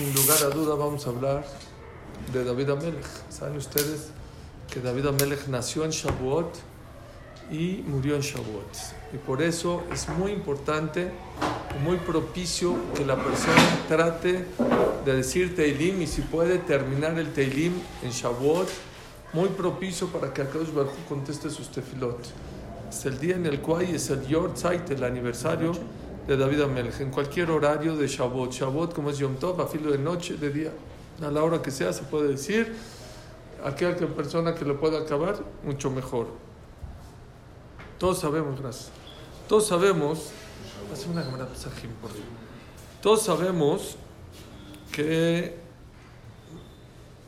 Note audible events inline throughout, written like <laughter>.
sin lugar a duda vamos a hablar de David Amelech. ¿Saben ustedes que David Amelech nació en Shavuot y murió en Shavuot? Y por eso es muy importante, muy propicio que la persona trate de decir Teilim y si puede terminar el Teilim en Shavuot, muy propicio para que Akadosh Baruj conteste sus tefilot. Es el día en el cual es el Yortzeit, el aniversario de David Amelech, en cualquier horario de Shavuot. Shavuot, como es Yom Tov, a filo de noche, de día, a la hora que sea, se puede decir. Aquella persona que lo pueda acabar, mucho mejor. Todos sabemos, gracias. Todos sabemos, hace una cámara por Todos sabemos que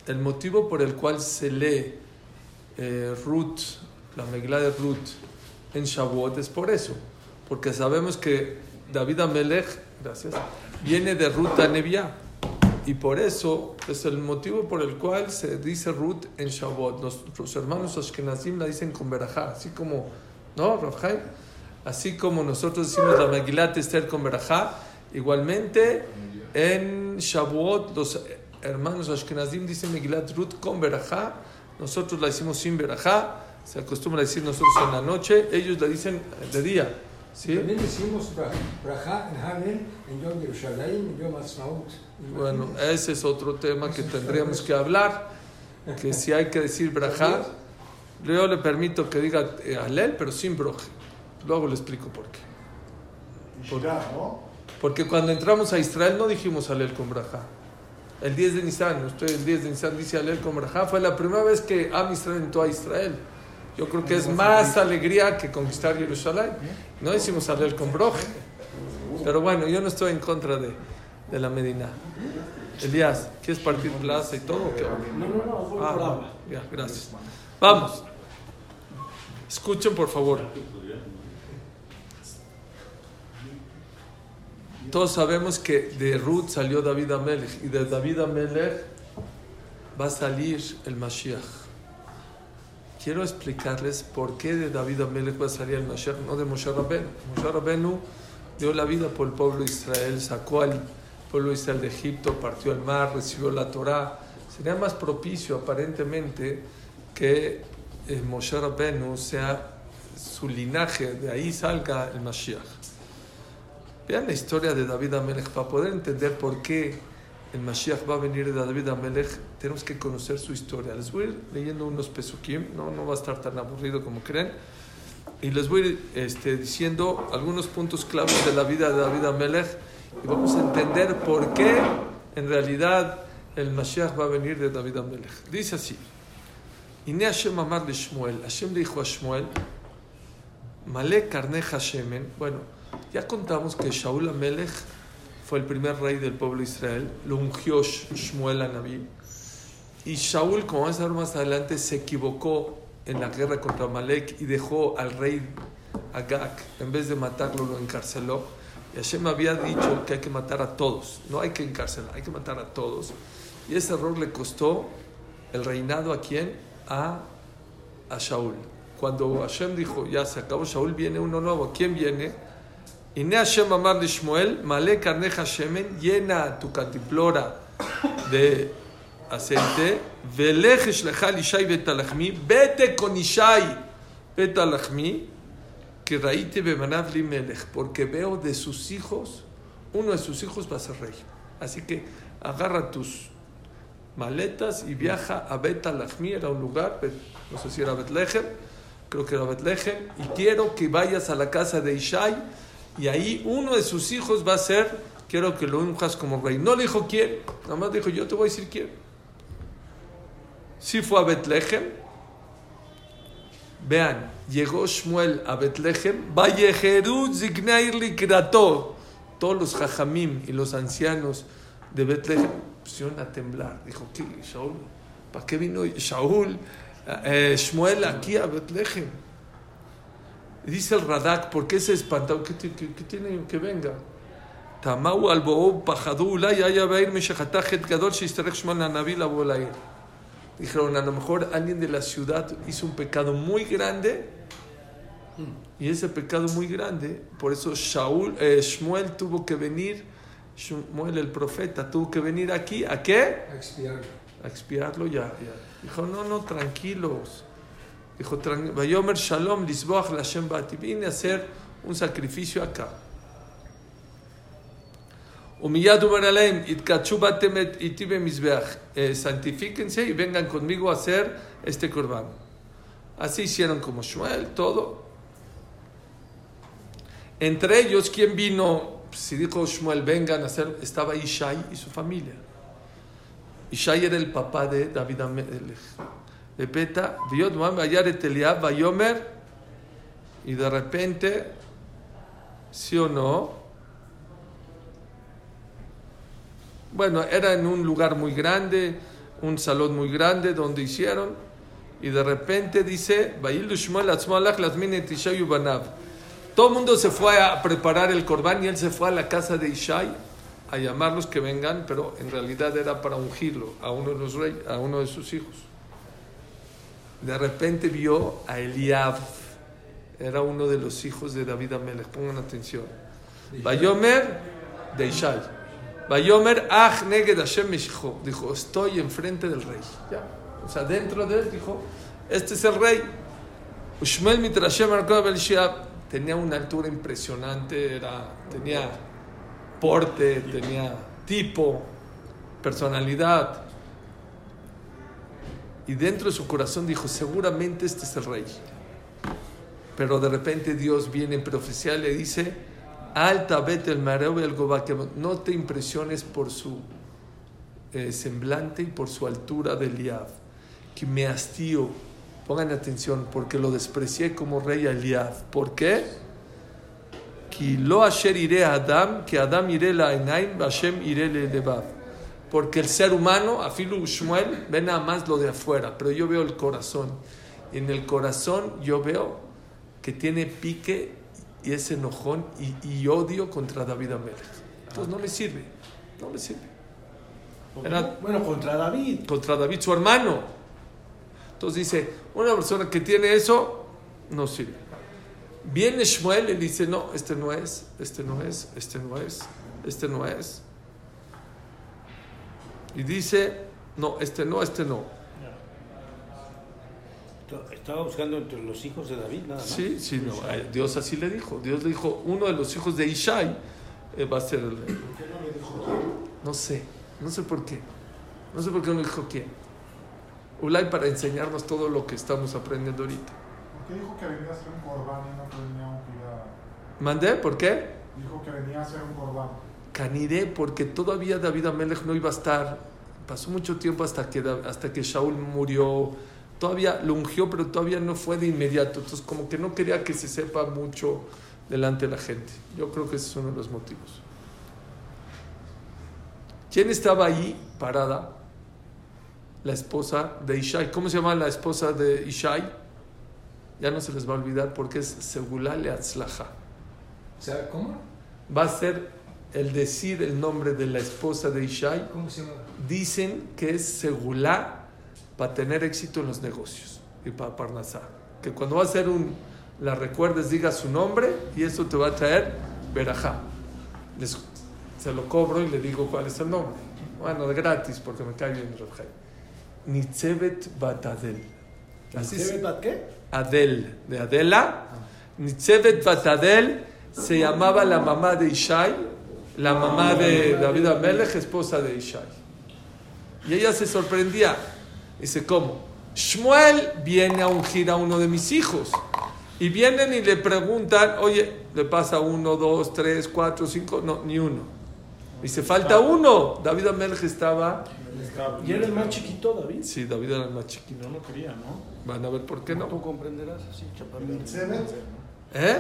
el motivo por el cual se lee eh, Ruth, la megla de Ruth, en Shavuot es por eso. Porque sabemos que David Amelech, gracias, viene de Ruth a Nevia. Y por eso es el motivo por el cual se dice Ruth en Shavuot. Los, hermanos Ashkenazim la dicen con Berajá, así como, ¿no, Rafhaim? Así como nosotros decimos la Megilat Esther con Berajá, igualmente en Shavuot los hermanos Ashkenazim dicen Megilat Ruth con Berajá, nosotros la decimos sin Berajá, se acostumbra a decir nosotros en la noche, ellos la dicen de día. ¿Sí? También decimos Braja en Hanel, en Yom Yerushalayim, en Yom Asmaut. Bueno, ese es otro tema que tendríamos que hablar, que si hay que decir Braja, yo le permito que diga eh, Alel, pero sin Broje. Luego le explico por qué. Porque, porque cuando entramos a Israel no dijimos Alel con Braja. El 10 de Nisan, usted el 10 de Nisan dice Alel con Braja, fue la primera vez que Am Israel entró a Israel. Yo creo que es más alegría que conquistar Jerusalén. No decimos Alel con Broje. Pero bueno, yo no estoy en contra de, de la Medina. Elías, ¿quieres partir plaza y todo? No, no, no, ah, ya, gracias. Vamos. Escuchen, por favor. Todos sabemos que de Ruth salió David Amelech y de David Amelech va a salir el Mashiach. Quiero explicarles por qué de David Amelech va a salir el Mashiach, no de Moshe Rabenu. Moshe Rabenu dio la vida por el pueblo de Israel, sacó al pueblo de Israel de Egipto, partió al mar, recibió la Torá. Sería más propicio aparentemente que eh, Moshe Rabenu sea su linaje, de ahí salga el Mashiach. Vean la historia de David Amelech para poder entender por qué el Mashiach va a venir de David Amelech, tenemos que conocer su historia. Les voy a ir leyendo unos pesukim, no, no va a estar tan aburrido como creen. Y les voy a ir este, diciendo algunos puntos claves de la vida de David Amelech y vamos a entender por qué en realidad el Mashiach va a venir de David Amelech. Dice así: Ine Hashem amar de Shmuel. Hashem dijo a Shmuel: Male carne Hashemen. Bueno, ya contamos que Shaul Amelech fue el primer rey del pueblo de Israel, lo ungió Shmuel a Naví. Y Shaul, como vamos a ver más adelante, se equivocó en la guerra contra Malek y dejó al rey Agag, en vez de matarlo, lo encarceló. Y Hashem había dicho que hay que matar a todos, no hay que encarcelar, hay que matar a todos. Y ese error le costó el reinado a quién? A, a Shaul. Cuando Hashem dijo, ya se acabó Shaul, viene uno nuevo. ¿Quién viene? Y Hashem amar de Shmuel, male carneja shemen, llena tu cantiplora de aceite, velejesh lechal ishai betalachmi, vete con ishai betalachmi, que raíte bemanav melech, porque veo de sus hijos, uno de sus hijos va a ser rey. Así que agarra tus maletas y viaja a Betalachmi, era un lugar, no sé si era Betlehem, creo que era Betlehem, y quiero que vayas a la casa de Ishai, y ahí uno de sus hijos va a ser, quiero que lo unjas como rey. No le dijo quién, nada más dijo, yo te voy a decir quién. Si fue a Betlehem, vean, llegó Shmuel a Betlehem. Todos los jajamim y los ancianos de Betlehem pusieron a temblar. Dijo, ¿qué, Shaul? ¿Para qué vino Shaul, eh, Shmuel aquí a Betlehem? Dice el Radak, ¿por qué se espantó? ¿Qué, tiene que venga? Tamau ulay meshachatajet gadol naví la Dijeron, a lo mejor alguien de la ciudad hizo un pecado muy grande y ese pecado muy grande, por eso Shaul, eh, Shmuel tuvo que venir Shmuel el profeta tuvo que venir aquí, ¿a qué? A expiarlo. A expiarlo ya. ya. Dijo, no, no, tranquilos. Dijo, "Tran- Vayomer Shalom, Lisboach Lashem Bati. Vine a hacer un sacrificio acá. Humillad Umar Aleim, Itkachu Batem et Iti Bemizbeach. Eh, Santifíquense y vengan conmigo a hacer este corbán. Así hicieron como Shmuel, todo. Entre ellos, ¿quién vino? Si dijo Shmuel, vengan a hacer, estaba Ishai y su familia. Ishai era el papá de David Amelech. De Bayomer, y de repente, sí o no, bueno, era en un lugar muy grande, un salón muy grande donde hicieron, y de repente dice. Todo el mundo se fue a preparar el corbán y él se fue a la casa de Ishai a llamarlos que vengan, pero en realidad era para ungirlo a uno de los reyes, a uno de sus hijos. De repente vio a Eliab, era uno de los hijos de David Amelech, pongan atención. Bayomer de Ishai. Bayomer ach neged Hashem. Dijo, estoy enfrente del rey. Ya. O sea, dentro de él dijo, este es el rey. Ushmel mitrashem. Tenía una altura impresionante, era, tenía porte, tenía tipo, personalidad. Y dentro de su corazón dijo, seguramente este es el rey. Pero de repente Dios viene en profecía y le dice, alta vete el mareo y el gobaquem". no te impresiones por su eh, semblante y por su altura de Eliab, que me hastío. Pongan atención, porque lo desprecié como rey a Eliab. ¿Por qué? Que lo asher iré a Adam, que Adam iré la enaim, Hashem iré. Porque el ser humano, afilu Shmuel, ve nada más lo de afuera, pero yo veo el corazón. Y en el corazón yo veo que tiene pique y es enojón y, y odio contra David Amelech. Entonces no me sirve, no me sirve. Era Bueno, contra David. contra David, su hermano. Entonces dice, una persona que tiene eso, no sirve. Viene Shmuel y dice, no, este no es, este no es, este no es, este no es. Y dice, no, este no, este no. Estaba buscando entre los hijos de David, nada más. Sí, sí, no. eh, Dios así le dijo. Dios le dijo, uno de los hijos de Ishai eh, va a ser el rey. No sé, no sé por qué. No sé por qué no dijo quién. Ulay para enseñarnos todo lo que estamos aprendiendo ahorita. ¿Por qué dijo que venía a hacer un corbán y no que venía a ungir a... ¿Mandé? ¿Por qué? Dijo que venía a hacer un corbán. Caniré, porque todavía David Amelech no iba a estar. Pasó mucho tiempo hasta que, hasta que Shaul murió. Todavía lo ungió, pero todavía no fue de inmediato. Entonces, como que no quería que se sepa mucho delante de la gente. Yo creo que ese es uno de los motivos. ¿Quién estaba ahí parada? La esposa de Ishai. ¿Cómo se llama la esposa de Ishai? Ya no se les va a olvidar porque es Segulá Leatzlaja. O sea, ¿cómo? Va a ser el decir el nombre de la esposa de Ishai. Dicen que es Segulá para tener éxito en los negocios y para Parnasá. Que cuando va a hacer un, la recuerdes, diga su nombre y eso te va a traer Berajá. Les- se lo cobro y le digo cuál es el nombre. Bueno, de gratis porque me cae bien Rabjai. Nitzevet Batadel. ¿Sebet Bat qué? Adel, de Adela. Nitzevet Batadel se llamaba la mamá de Ishai, la mamá de David Amelech, esposa de Ishai. Y ella se sorprendía. Dice, ¿cómo? Shmuel viene a ungir a uno de mis hijos. Y vienen y le preguntan, oye, ¿le pasa uno, dos, tres, cuatro, cinco? No, ni uno. Dice, falta uno. David Amelech estaba... ¿Y era el más chiquito, David? Sí, David era el más chiquito. No lo quería, ¿no? Van a ver por qué no. Tú comprenderás así, chaparrito. ¿Eh?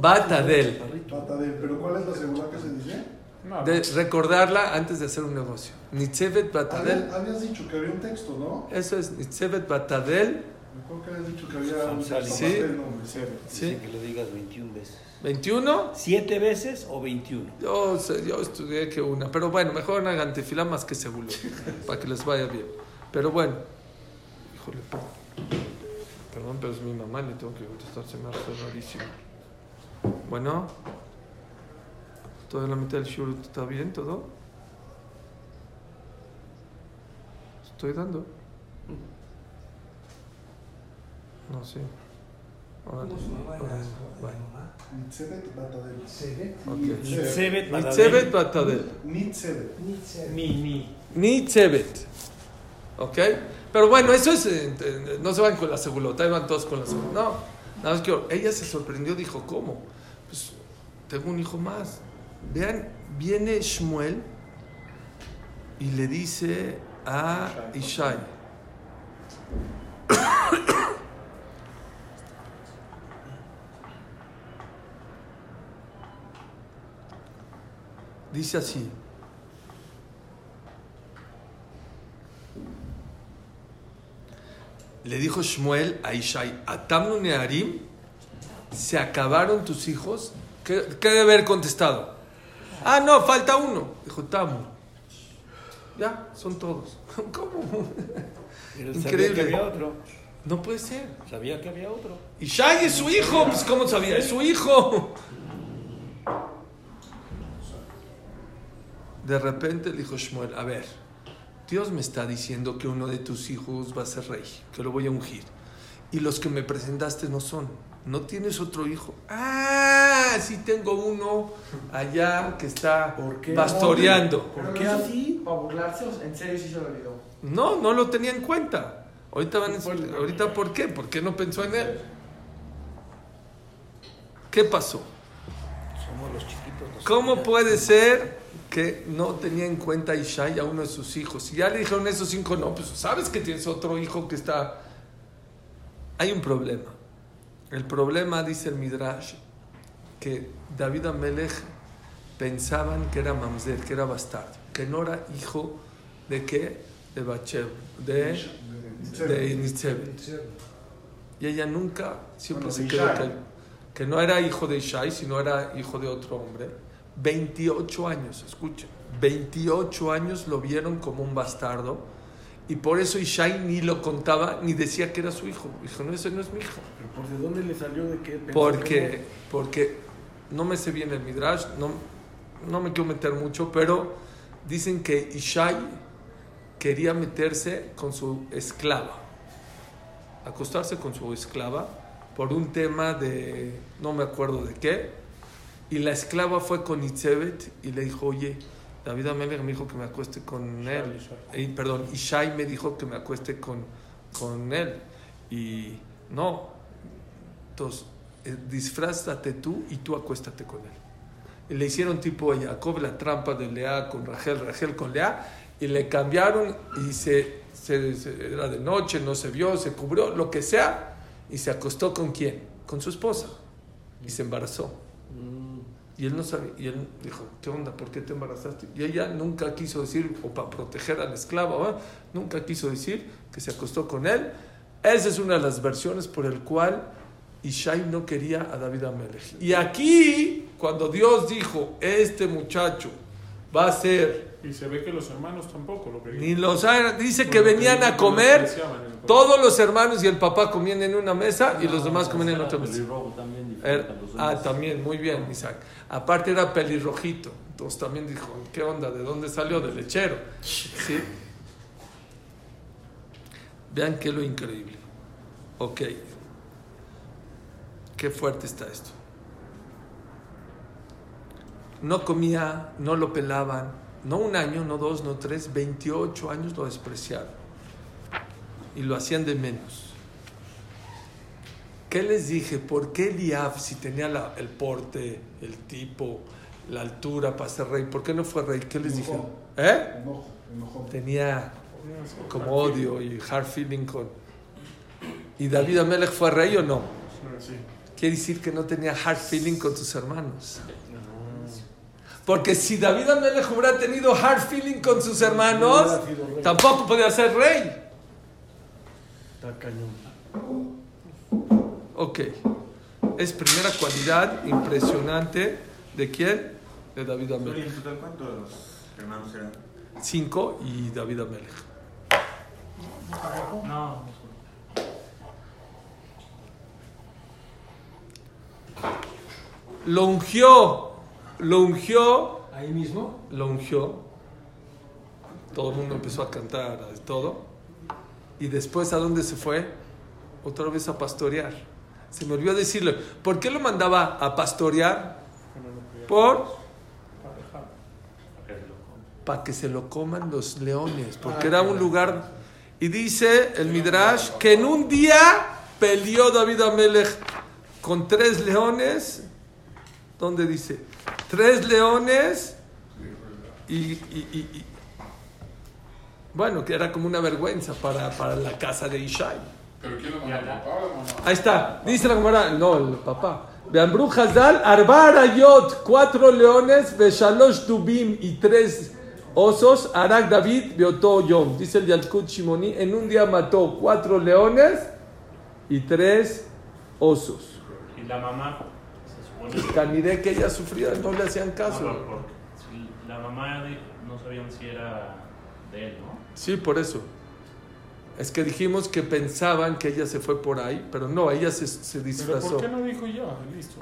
Batadel. Batadel. ¿Pero cuál es la segunda que se dice? No, de recordarla antes de hacer un negocio. Nitzevet Batadel. habías, dicho que había un texto, ¿no? Eso es Nitzevet Batadel. Me acuerdo que habías dicho que había un texto. Sí. Sí. Dice que lo digas 21 veces. 21. ¿Siete veces o 21? Yo, sé- yo estudié que una. Pero bueno, mejor hagan tefilá más que seguro. <laughs> para que les vaya bien. Pero bueno. Híjole, perdón. Pero es mi mamá, le tengo que contestar. Se me hace rarísimo. Bueno. Toda la mitad del shur está bien, todo. Estoy dando. No sé. Órale, ¿Cómo se llamaba la- órale, bye. Nitzebet Batadel. Nitzebet Batadel. Nitzebet. Nitzebet. Nitzebet. ¿Ok? Pero bueno, eso es. eh, eh, No se van con la segulota, van todos con la segulota. No, nada más que ella se sorprendió, dijo: ¿Cómo? Pues tengo un hijo más. Vean, viene Shmuel y le dice a Ishai: <coughs> Dice así. Le dijo Shmuel a Ishai, a Tamnu Nearim, se acabaron tus hijos. ¿Qué, qué debe haber contestado? Ah, no, falta uno. Dijo Tamu. Ya, son todos. <laughs> ¿Cómo? Pero Increíble. Sabía que había otro. No puede ser. Sabía que había otro. Ishai es su hijo. Pues, ¿Cómo sabía? Es su hijo. De repente le dijo Shmuel, a ver, Dios me está diciendo que uno de tus hijos va a ser rey, que lo voy a ungir. Y los que me presentaste no son. ¿No tienes otro hijo? Ah, sí tengo uno allá que está ¿Por qué? pastoreando. ¿Por qué así? ¿Para burlarse o en serio sí se lo olvidó? No, no lo tenía en cuenta. Ahorita, van a- ahorita ¿por qué? ¿Por qué no pensó en él? ¿Qué pasó? Somos los chiquitos. ¿Cómo puede ser que no tenía en cuenta a Ishai a uno de sus hijos? Si ya le dijeron esos cinco, no, pues sabes que tienes otro hijo que está... Hay un problema. El problema, dice el Midrash, que David Amelech pensaban que era mamzer, que era bastardo, que no era hijo de qué? De Bacheb, de, de. Y ella nunca, siempre Bueno, se quedó que, que no era hijo de Ishai, sino era hijo de otro hombre. 28 años, escuchen, 28 años lo vieron como un bastardo y por eso Ishai ni lo contaba ni decía que era su hijo. Dijo, no, ese no es mi hijo. ¿Pero por de dónde le salió de qué? Porque, que porque no me sé bien el Midrash, no, no me quiero meter mucho, pero dicen que Ishai quería meterse con su esclava, acostarse con su esclava por un tema de, no me acuerdo de qué, y la esclava fue con Itzebet y le dijo, oye, David Amelech me dijo que me acueste con él, Eh, perdón, Ishai me dijo que me acueste con, con él, y no, entonces, eh, disfrázate tú y tú acuéstate con él. Y le hicieron tipo a Jacob la trampa de Lea con Rachel, Rachel con Lea, y le cambiaron y se, se- se- era de noche, no se vio, se cubrió, lo que sea, y se acostó con quién? Con su esposa. Y se embarazó. Y él no sabía, y él dijo, ¿qué onda? ¿Por qué te embarazaste? Y ella nunca quiso decir, o para proteger al esclavo, nunca quiso decir que se acostó con él. Esa es una de las versiones por el cual Ishai no quería a David Amelech. Y aquí, cuando Dios dijo, este muchacho va a ser, Y se ve que los hermanos tampoco lo querían. ni los dice que venían a comer, todos los hermanos y el papá comían en una mesa y los demás comían en otra mesa. Era- ah, también, muy bien, Isaac. Aparte era pelirrojito. Entonces también dijo, ¿qué onda? ¿De dónde salió? Del lechero. ¿Sí? Vean qué lo increíble. Ok. Qué fuerte está esto. No comía, no lo pelaban. No un año, no dos, no tres, 28 años lo despreciaron. Y lo hacían de menos. ¿Qué les dije? ¿Por qué Eliab, si tenía la- el porte, el tipo, la altura para ser rey, por qué no fue rey? ¿Qué les dije? ¿Eh? Enojo, enojo. Tenía como odio y hard feeling con... ¿Y David Amelech fue rey o no? Sí. Quiere decir que no tenía hard feeling con sus hermanos. Porque si David Amelech hubiera tenido hard feeling con sus hermanos, tampoco podía ser rey. Está cañón. Ok. Es primera cualidad impresionante de quién? De David Amelech. en total cuántos hermanos eran? Cinco y David Amelech. No. Lo ungió, lo ungió, Ahí mismo. lo ungió. Todo el mundo empezó a cantar, a todo. Y después, ¿a dónde se fue? Otra vez a pastorear. Se me olvidó decirle, ¿por qué lo mandaba a pastorear? Por para que se lo coman los leones, porque era un lugar. Y dice el Midrash que en un día peleó David Amelech con tres leones. ¿Dónde dice? Tres leones y, bueno, que era como una vergüenza para, para la casa de Ishai. ¿Pero quién lo mandó? ¿El papá o la mamá? Ahí está, dice la Gemara, no, el papá. Beambru Hazal, Arba Arayot, cuatro leones, Beshalosh Dubim y tres osos, Arak David, Beoto Yom. Dice el Yalkut Shimoni, en un día mató cuatro leones y tres osos. Y la mamá, se supone Caniré que ella sufría, no le hacían No, caso. porque si la mamá de- no sabían si era de él, ¿no? Sí, por eso. Es que dijimos que pensaban que ella se fue por ahí, pero no, ella se, se ¿Pero disfrazó. por qué no dijo ya? Listo.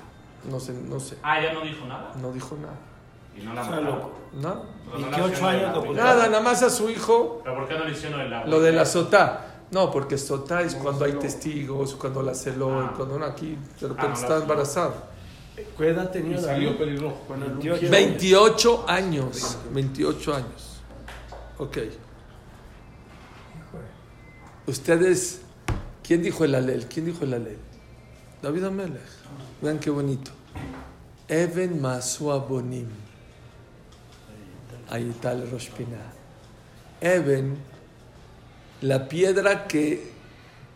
No sé, no sé, Ah, ella no dijo nada. no dijo nada. Y no la loco. ¿No? O sea, no le 28 hicieron años lo. Nada, nada más a su hijo ¿Pero por qué no le hicieron el agua? Lo de la sotá. No, porque sotá es cuando hay testigos, cuando la celó, Ah. cuando uno aquí de Ah, repente no la está celó. embarasada. ¿Qué edad tenía Y salió pelirrojo. Cuando el 28. ungió. 28 años. 28 años. Ok. Ustedes, ¿quién dijo el alel? ¿Quién dijo el alel? David Amelech. Vean qué bonito. Even Masua Bonim. Ahí está el Rosh Pinah. Even, la piedra que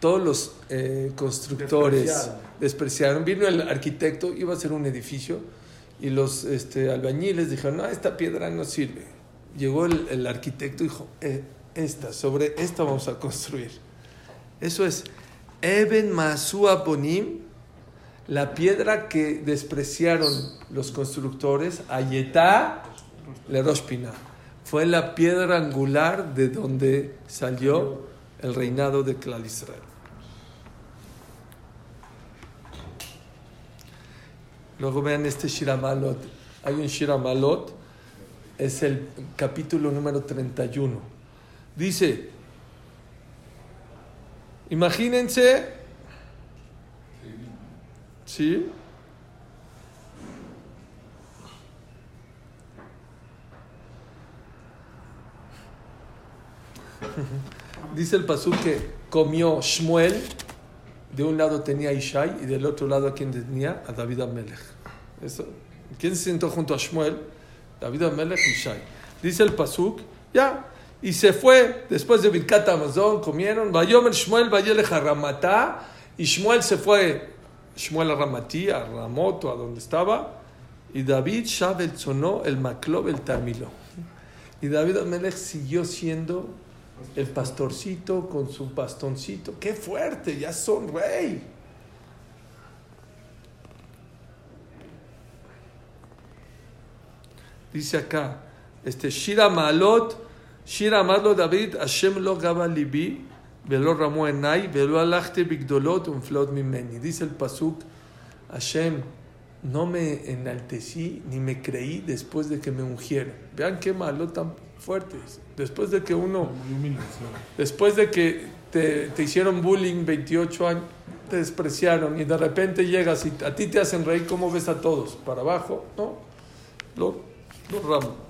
todos los eh, constructores Despreciaron. despreciaron. Vino el arquitecto, iba a hacer un edificio y los este, albañiles dijeron, no, esta piedra no sirve. Llegó el, el arquitecto y dijo, "Eh, esta, sobre esta vamos a construir. Eso es Eben Masua Bonim, la piedra que despreciaron los constructores, Ayetá le Rosh Pinah. Fue la piedra angular de donde salió el reinado de Clal Israel. Luego vean este Shiramalot. Hay un Shiramalot, es el capítulo número 31. Dice, imagínense, ¿sí? <laughs> Dice el pasú que comió Shmuel, de un lado tenía a Ishai y del otro lado a quien tenía a David Amelech. ¿Quién se sentó junto a Shmuel? David Amelech y Ishai. Dice el pasuk, ya. Y se fue después de Birkat Amazon, comieron. Vayomer Shmuel, Ramatá. Y Shmuel se fue, Shmuel a Ramatí, a Ramoto, a donde estaba. Y David Shabel sonó el Maclob, el Tarmilo. Y David Amelech siguió siendo el pastorcito con su bastoncito. ¡Qué fuerte! Ya son rey. Dice acá, este Shira Malot, Shira Malot David, Hashem lo gaba libi, velo ramo enai, velo alachte bigdolot un flot mimeni. Dice el pasuk, Hashem, no me enaltecí ni me creí después de que me ungieron. Vean qué malo tan fuertes. Después de que uno, después de que te, te hicieron bullying 28 años, te despreciaron y de repente llegas y a ti te hacen reír, ¿cómo ves a todos? ¿Para abajo? ¿No? Lo, lo ramo.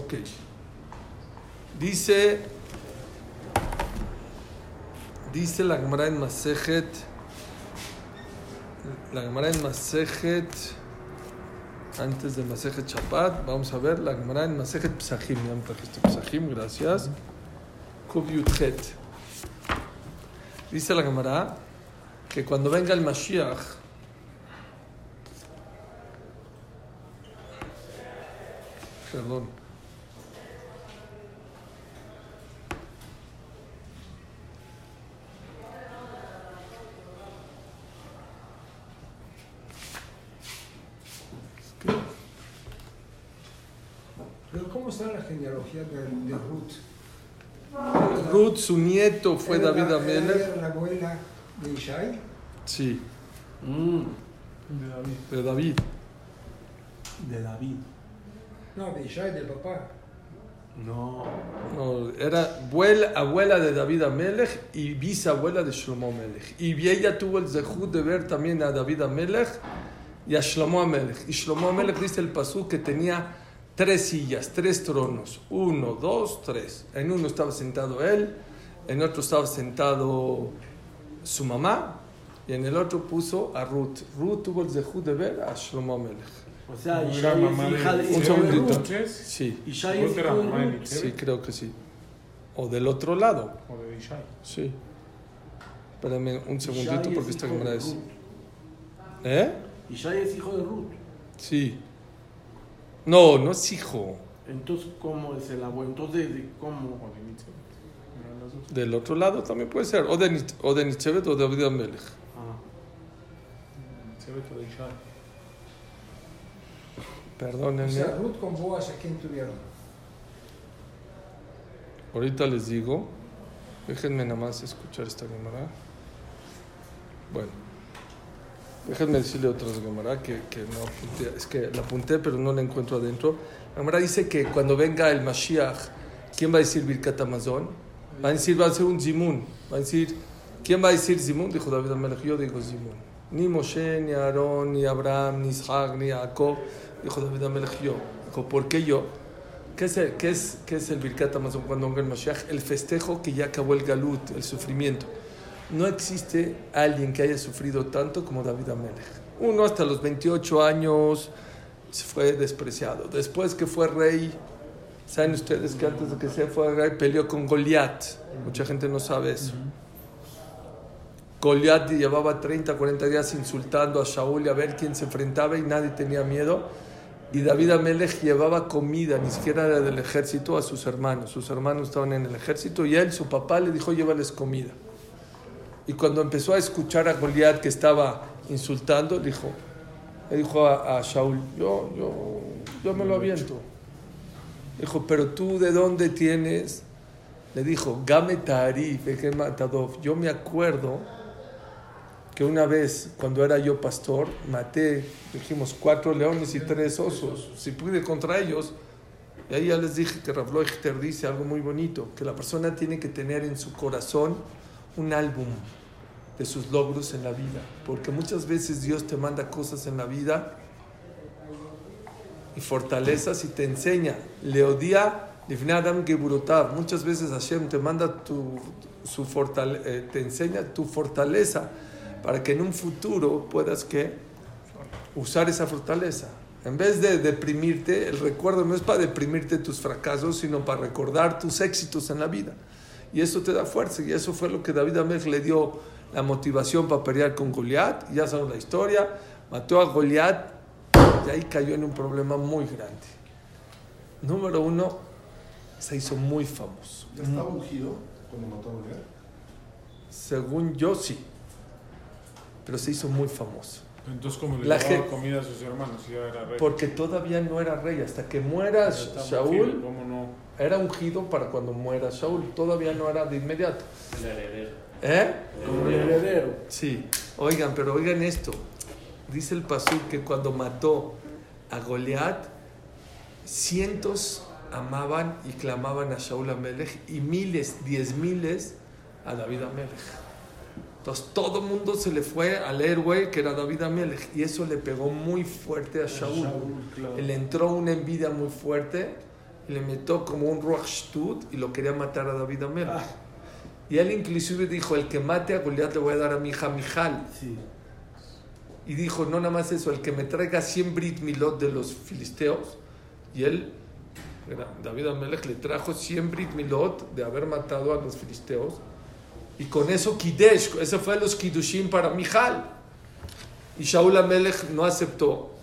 Ok. Dice, dice la Gemara en Masejet, la Gemara en Masejet, antes de Masejet Shabbat, vamos a ver la Gemara en Masejet Psachim, ya me trajiste Psachim, gracias. Kub. Dice la Gemara que cuando venga el Mashiach, perdón, Pero ¿cómo está la genealogía de, de Ruth? Ruth, su nieto, fue Era David la- Amelech. Era la abuela de Ishai. Sí, Mm, De David. de David. de David. No, de Ishai, del papá. No. No, era abuela, abuela de David Amelech y bisabuela de Shlomo Amelech. Y ella tuvo el zehut de ver también a David Amelech y a Shlomo Amelech. Y Shlomo Amelech dice el pasú que tenía tres sillas, tres tronos. Uno, dos, tres. En uno estaba sentado él, en otro estaba sentado su mamá y en el otro puso a Ruth. Ruth tuvo el zehut de ver a Shlomo Amelech. O sea, ¿No Ishai es hija de, Un segundito. Sí, Ishai es de sí, creo que sí. O del otro lado. o de Ishai. Sí. Espérame un segundito porque es esta cámara es. ¿Eh? Ishai es hijo de Ruth. Sí. No, no es hijo. Entonces, ¿cómo es el abuelo? Entonces, ¿de ¿cómo? De. Del otro lado también puede ser. O de, o de Nitzebet o de David Amelech. Ah, Ishai. O Perdónenme. sea, Ruth con Boaz, ¿a quién tuvieron? Ahorita les digo. Déjenme nada más escuchar esta cámara. Bueno. Déjenme decirle otras cámara que, que no apunté. Es que la apunté pero no la encuentro adentro. La cámara dice que cuando venga el Mashiach, ¿quién va a decir Birkat Amazon? Va a decir, va a ser un Zimun. Va a decir, ¿quién va a decir Zimun? Dijo David Amelech, yo digo Zimun. Ni Moshe, ni Aarón, ni Abraham, ni Isaac, ni Jacob. Dijo David Amelech, yo. Dijo, ¿por qué yo? ¿Qué es, el, qué, es, ¿Qué es el Birkat Amazon cuando venga el Mashiach? El festejo que ya acabó el Galut, el sufrimiento. No existe alguien que haya sufrido tanto como David Amelech. Uno hasta los 28 años fue despreciado. Después que fue rey, saben ustedes que antes de que se rey peleó con Goliat. Mucha gente no sabe eso. Goliat llevaba 30, 40 días insultando a Shaul y a ver quién se enfrentaba y nadie tenía miedo. Y David Amelech llevaba comida, ni siquiera era del ejército, a sus hermanos. Sus hermanos estaban en el ejército y él, su papá, le dijo, llévales comida. Y cuando empezó a escuchar a Goliat que estaba insultando, dijo, le dijo a, Shaul, yo, yo, yo me lo aviento. Dijo, pero tú de dónde tienes? Le dijo, Game Tarif. Yo me acuerdo que una vez, cuando era yo pastor, maté, dijimos, cuatro leones y tres osos. Si pude contra ellos, y ahí ya les dije que Rav Leuchter dice algo muy bonito, que la persona tiene que tener en su corazón un álbum de sus logros en la vida. Porque muchas veces Dios te manda cosas en la vida y fortalezas y te enseña. Leodía. Muchas veces Hashem te manda su fortale- eh, te enseña tu fortaleza para que en un futuro puedas que usar esa fortaleza. En vez de deprimirte, el recuerdo no es para deprimirte tus fracasos, sino para recordar tus éxitos en la vida. Y eso te da fuerza. Y eso fue lo que David Amech le dio la motivación para pelear con Goliat. Ya saben la historia. Mató a Goliat y ahí cayó en un problema muy grande. Número uno, se hizo muy famoso. ¿Ya estaba ungido cuando mató a Goliat? Según yo, sí. Pero se hizo muy famoso. Entonces, como le La llevaba gente- comida a sus hermanos, ya era rey. Porque todavía no era rey. Hasta que muera Ya estaba Shaul, ungido, ¿Cómo no? Era ungido para cuando muera Shaul. Todavía no era de inmediato. El heredero. ¿Eh? como el heredero. Sí. Oigan, pero oigan esto. Dice el Pasú que cuando mató a Goliat, cientos amaban y clamaban a Shaul Amelech y miles, diez miles a David Amelech. Entonces todo el mundo se le fue al héroe que era David Amelech y eso le pegó muy fuerte a Shaul. claro. Le entró una envidia muy fuerte le metió como un Ruach y lo quería matar a David Amelech. Ah. Y él inclusive dijo, el que mate a Goliat le voy a dar a mi hija Mijal. Sí. Y dijo, no nada más eso, el que me traiga 100 Brit Milot de los filisteos. Y él, David Amelech, le trajo 100 Brit Milot de haber matado a los filisteos. Y con eso Kidesh, ese fue los Kidushim para Mijal. Y Shaul Amelech no aceptó.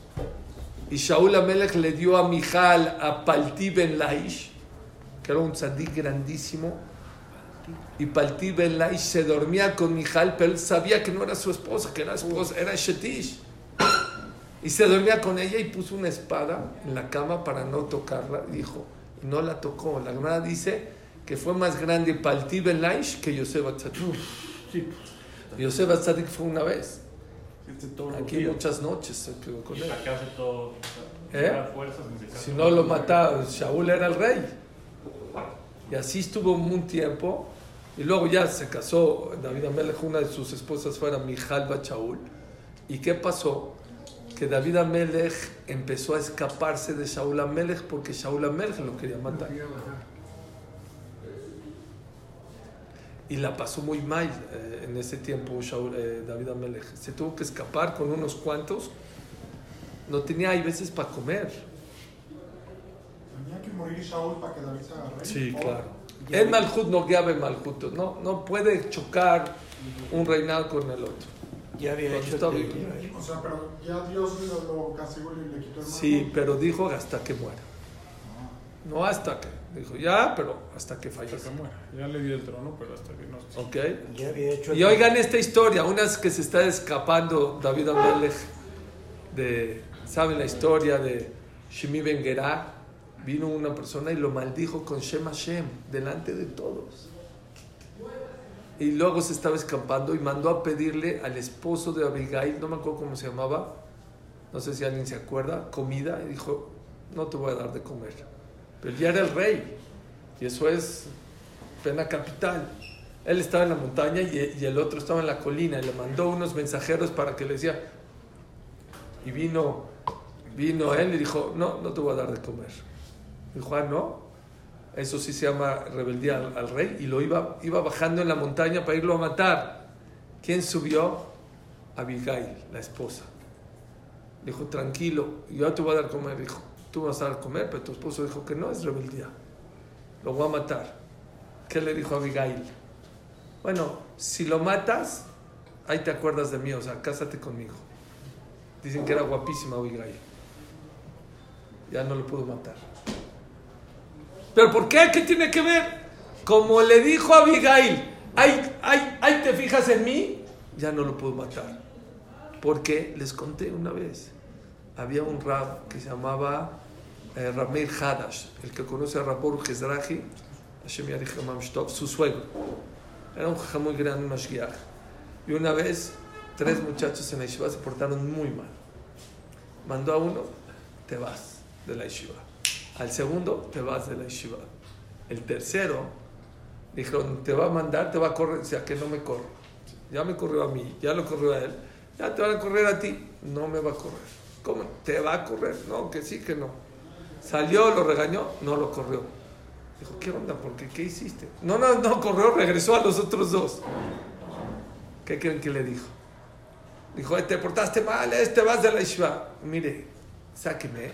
Y Shaul Amelech le dio a Mijal a Palti Ben Laish, que era un tzadik grandísimo. Y Palti Ben Laish se dormía con Mijal, pero él sabía que no era su esposa, que era esposa, era Shetish. Y se dormía con ella y puso una espada en la cama para no tocarla. Dijo, y no la tocó. La hermana dice que fue más grande el Ben Laish que Yosef Atzadik. Sí, Yosef Atzadik fue una vez. Este Aquí días. muchas noches se quedó con él. todo. ¿Eh? fuerzas. Si no lo mataba, Shaul era el rey. Y así estuvo un tiempo. Y luego ya se casó David Amelech, una de sus esposas fuera Mijal Shaul. ¿Y qué pasó? Que David Amelech empezó a escaparse de Shaul Amelech porque Shaul Amelech lo quería matar. Y la pasó muy mal eh, en ese tiempo Shaul- eh, David Amelech. Se tuvo que escapar con unos cuantos. No tenía, hay veces, para comer. Tenía que morir Shaul para que David se haga rey. Sí, Oh, claro. El Malhut no guiaba el Malhut. No, no puede chocar un reinado con el otro. Ya había hecho estaba. O sea, pero ya Dios lo, lo castigó y le quitó el Sí, mando. pero dijo hasta que muera. No hasta que. Dijo ya, pero hasta que Hasta fallezca. que muera. Ya le di el trono, pero hasta que no. ¿Ok? Ya había hecho el- Y oigan esta historia, unas que se está escapando David Amelech de, ¿saben la historia de Shimi Ben Gerá? Vino una persona y lo maldijo con Shem Hashem delante de todos. Y luego se estaba escapando y mandó a pedirle al esposo de Abigail, no me acuerdo cómo se llamaba, no sé si alguien se acuerda, comida, y dijo, no te voy a dar de comer. Pero ya era el rey, y eso es pena capital. Él estaba en la montaña y, y el otro estaba en la colina y le mandó unos mensajeros para que le decía. Y vino, vino él y dijo, no, no te voy a dar de comer. Dijo, ah, no. Eso sí se llama rebeldía al, rey. Y lo iba, iba bajando en la montaña para irlo a matar. ¿Quién subió? Abigail, la esposa. Dijo, tranquilo, yo te voy a dar comer. Dijo, tú vas a comer, pero tu esposo dijo que no es rebeldía. Lo voy a matar. ¿Qué le dijo Abigail? Bueno, si lo matas, ahí te acuerdas de mí, o sea, cásate conmigo. Dicen que era guapísima Abigail. Ya no lo pudo matar. ¿Pero por qué? ¿Qué tiene que ver? Como le dijo a Abigail, ahí, ahí, ahí te fijas en mí, ya no lo pudo matar. Porque les conté una vez, había un rab que se llamaba eh, Rameir Hadash, el que conoce a Rabor Gezrahi, Hashem su suegro. Era un jajá muy grande, un mashgiach. Y una vez, tres muchachos en la yeshiva se portaron muy mal. Mandó a uno, te vas de la yeshiva. Al segundo, te vas de la yeshiva. El tercero, dijeron, te va a mandar, te va a correr. O sea, que no me corro. Ya me corrió a mí, ya lo corrió a él. Ya te van a correr a ti. No me va a correr. ¿Cómo? ¿Te va a correr? No, que sí, que no. Salió, lo regañó, no lo corrió. Dijo, ¿qué onda? ¿Por qué? ¿Qué hiciste? No, no, no, corrió, regresó a los otros dos. ¿Qué creen que le dijo? Dijo, "Eh, te portaste mal, este vas de la Yeshiva. Mire, sáqueme.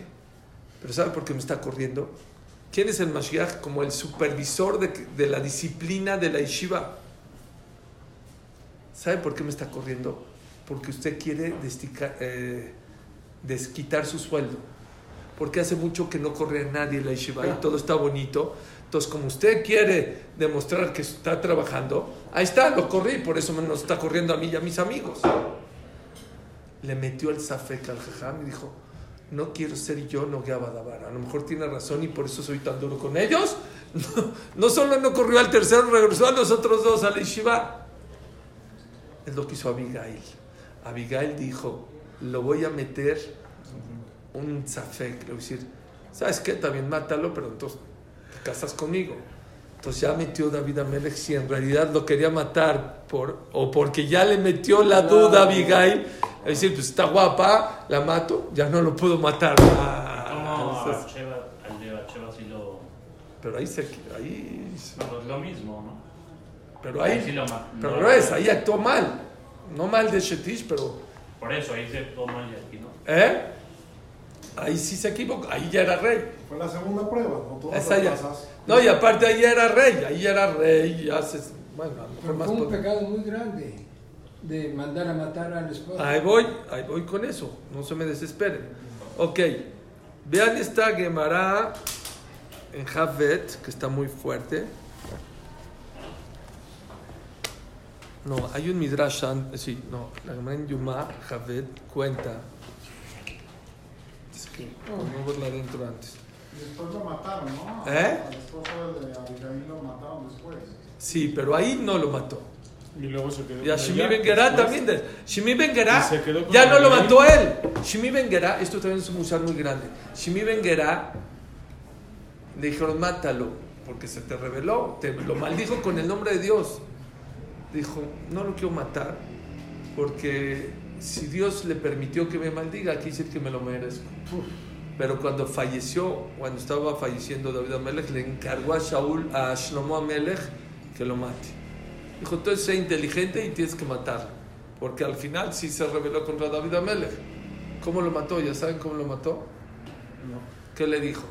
Pero ¿sabe por qué me está corriendo? ¿Quién es el Mashiach? Como el supervisor de, la disciplina de la Yeshiva. ¿Sabe por qué me está corriendo? Porque usted quiere destica- eh, desquitar su sueldo. Porque hace mucho que no corre a nadie la Yeshiva y todo está bonito. Entonces, como usted quiere demostrar que está trabajando, ahí está, lo corrí, por eso me nos está corriendo a mí y a mis amigos. Le metió el zafek al jajam y dijo, no quiero ser yo no Dabar. A lo mejor tiene razón y por eso soy tan duro con ellos. <laughs> No, no solo no corrió al tercero, regresó a los otros dos a la yeshiva. Es lo que hizo Abigail. Abigail dijo, lo voy a meter un zafek. Le voy a decir, ¿sabes qué? También mátalo, pero entonces te casas conmigo. Entonces ya metió David Amelech si en realidad lo quería matar por, o porque ya le metió la duda a Abigail. Es decir, pues está guapa, la mato, ya no lo puedo matar. Ah, ¿Cómo a entonces- Sheba, al de Bathsheba sí lo. pero ahí se, ahí, No, es lo mismo, ¿no? pero Ahí ahí, sí lo pero no- no es, ahí actuó mal, no mal de Shetish, pero, Por eso, ahí se toma y aquí no. ¿eh? Ahí sí se equivocó, ahí ya era rey. Fue la segunda prueba, no todas Esa las ya. pasas. No, y aparte ahí ya era rey, ahí ya era rey, ya se, bueno, a lo mejor Pero más fue un pecado muy grande de mandar a matar al esposo. Ahí voy, ahí voy con eso, no se me desesperen. Ok, vean esta Gemara en Javet, que está muy fuerte. No, hay un Midrash, an- sí, no, la Gemara en Yuma, Javet, cuenta. Es que, no verla adentro antes. Y después lo mataron, ¿no? ¿Eh? Al esposo de Abigail lo mataron después. Sí, pero ahí no lo mató. Y luego se quedó Y a Shimi Ben también. de- Shimi Ben ya no lo mató él. Shimi Ben esto también es un musar muy grande. Shimi Ben le dijeron, mátalo, porque se te reveló, te lo maldijo con el nombre de Dios. Dijo, no lo quiero matar, porque si Dios le permitió que me maldiga, aquí dice que me lo merezco. Pero cuando falleció, cuando estaba falleciendo David Amelech, le encargó a Shaul, a Shlomo Amelech, que lo mate. Dijo, entonces sé inteligente y tienes que matarlo. Porque al final sí se rebeló contra David Amelech. ¿Cómo lo mató? ¿Ya saben cómo lo mató? ¿Qué le dijo?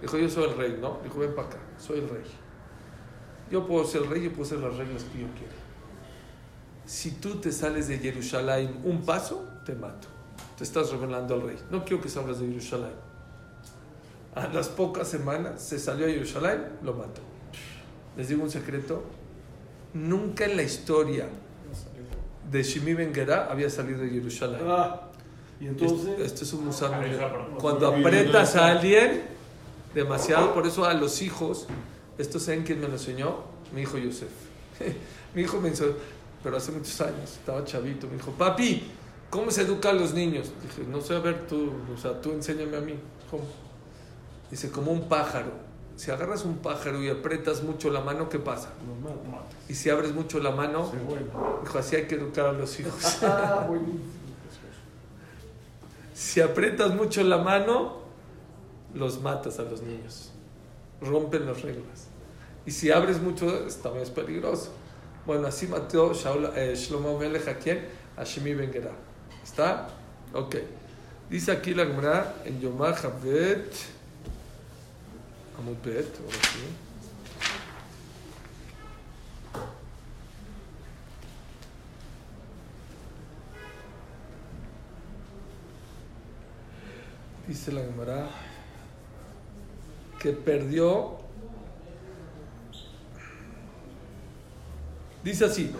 Dijo, yo soy el rey, ¿no? Dijo, ven para acá, soy el rey. Yo puedo ser el rey y puedo hacer las reglas que yo quiera. Si tú te sales de Jerusalén un paso, te mato. Te estás revelando al rey. No quiero que salgas de Jerusalén. A las pocas semanas se salió a Jerusalén, lo mató. Les digo un secreto. Nunca en la historia de Shimi Ben Gerá había salido de Jerusalén. Ah, y entonces. Esto, esto es un. Cuando apretas a alguien demasiado, por eso a los hijos, esto saben quién me lo enseñó, mi hijo Yosef. <laughs> mi hijo me enseñó, pero hace muchos años, estaba chavito, me dijo, papi, ¿cómo se educa a los niños? Dije, no sé, a ver, tú, o sea, tú enséñame a mí. ¿Cómo? Dice, como un pájaro. Si agarras un pájaro y apretas mucho la mano, ¿qué pasa? Y si abres mucho la mano, Se vuelve. dijo, así hay que educar a los hijos. <laughs> Ah, buenísimo. Si aprietas mucho la mano, los matas a los niños. Rompen las reglas. Y si abres mucho, también es peligroso. Bueno, así mató eh, Shlomo Melech a quién? A Shimi Ben. ¿Está? Ok. Dice aquí la Gemara en Yomar Habet. Amud. Dice la Gemara que perdió. Dice así: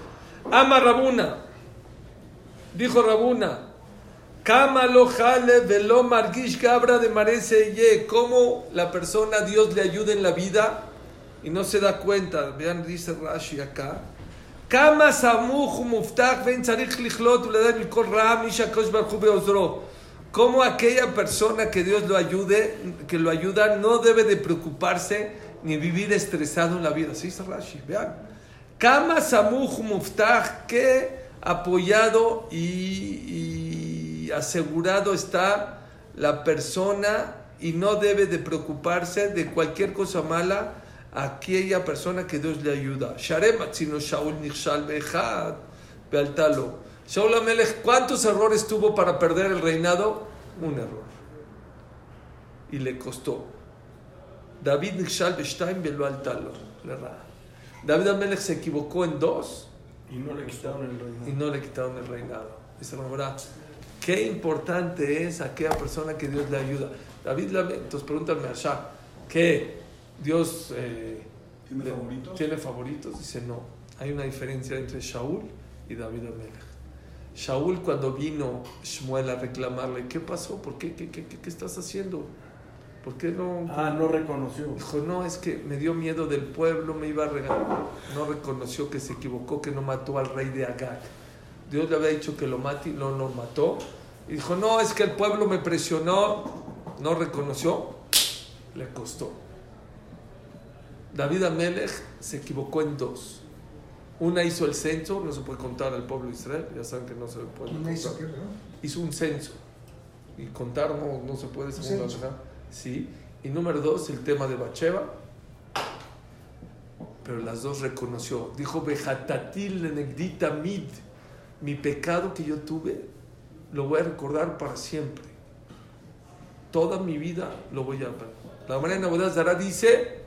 Ama Rabuna. Dijo Rabuna: Kama lo jale velo margish cabra de marece ye. ¿Cómo la persona Dios le ayuda en la vida y no se da cuenta? Vean, dice Rashi acá. Kama samuch muftach ven tzarich lichlot uledan mikol ra misha kosh barhu beozro. Cómo aquella persona que Dios lo ayude, que lo ayuda, no debe de preocuparse ni vivir estresado en la vida. Así dice Rashi, vean. Kama samuch muftach, que apoyado y, asegurado está la persona y no debe de preocuparse de cualquier cosa mala aquella persona que Dios le ayuda. Shaul be'altalo. Shaul Amelech, ¿cuántos errores tuvo para perder el reinado? Un error. Y le costó. David nichshal be'shtaim be'lo altalo. Le. David Amelech se equivocó en dos Y no le quitaron el reino. y no le quitaron el reinado. Dice la qué importante es aquella persona que Dios le ayuda. David, entonces pregúntame a Shah, ¿qué? ¿Dios eh, ¿Tiene le- favoritos? ¿Tiene favoritos? Dice no. Hay una diferencia entre Shaul y David Amelech. Shaul cuando vino Shmuel a reclamarle, ¿qué pasó? ¿Por qué? ¿Qué, qué, qué, qué estás haciendo? ¿Por qué no? Ah, no reconoció. Dijo, no, es que me dio miedo del pueblo, me iba a regalar. No reconoció que se equivocó, que no mató al rey de Agag. Dios le había dicho que lo mate y no lo mató. Y dijo, no, es que el pueblo me presionó. No reconoció, le costó. David Amelech se equivocó en dos. Una hizo el censo, no se puede contar al pueblo de Israel, ya saben que no se puede ¿Quién hizo contar. qué, no? Hizo un censo. Y contar no, no se puede según la. Sí. Y número dos, el tema de Bacheva. Pero las dos reconoció. Dijo, Bejatatil lenegdita mid. Mi pecado que yo tuve, lo voy a recordar para siempre. Toda mi vida lo voy a. La manera de Zara dice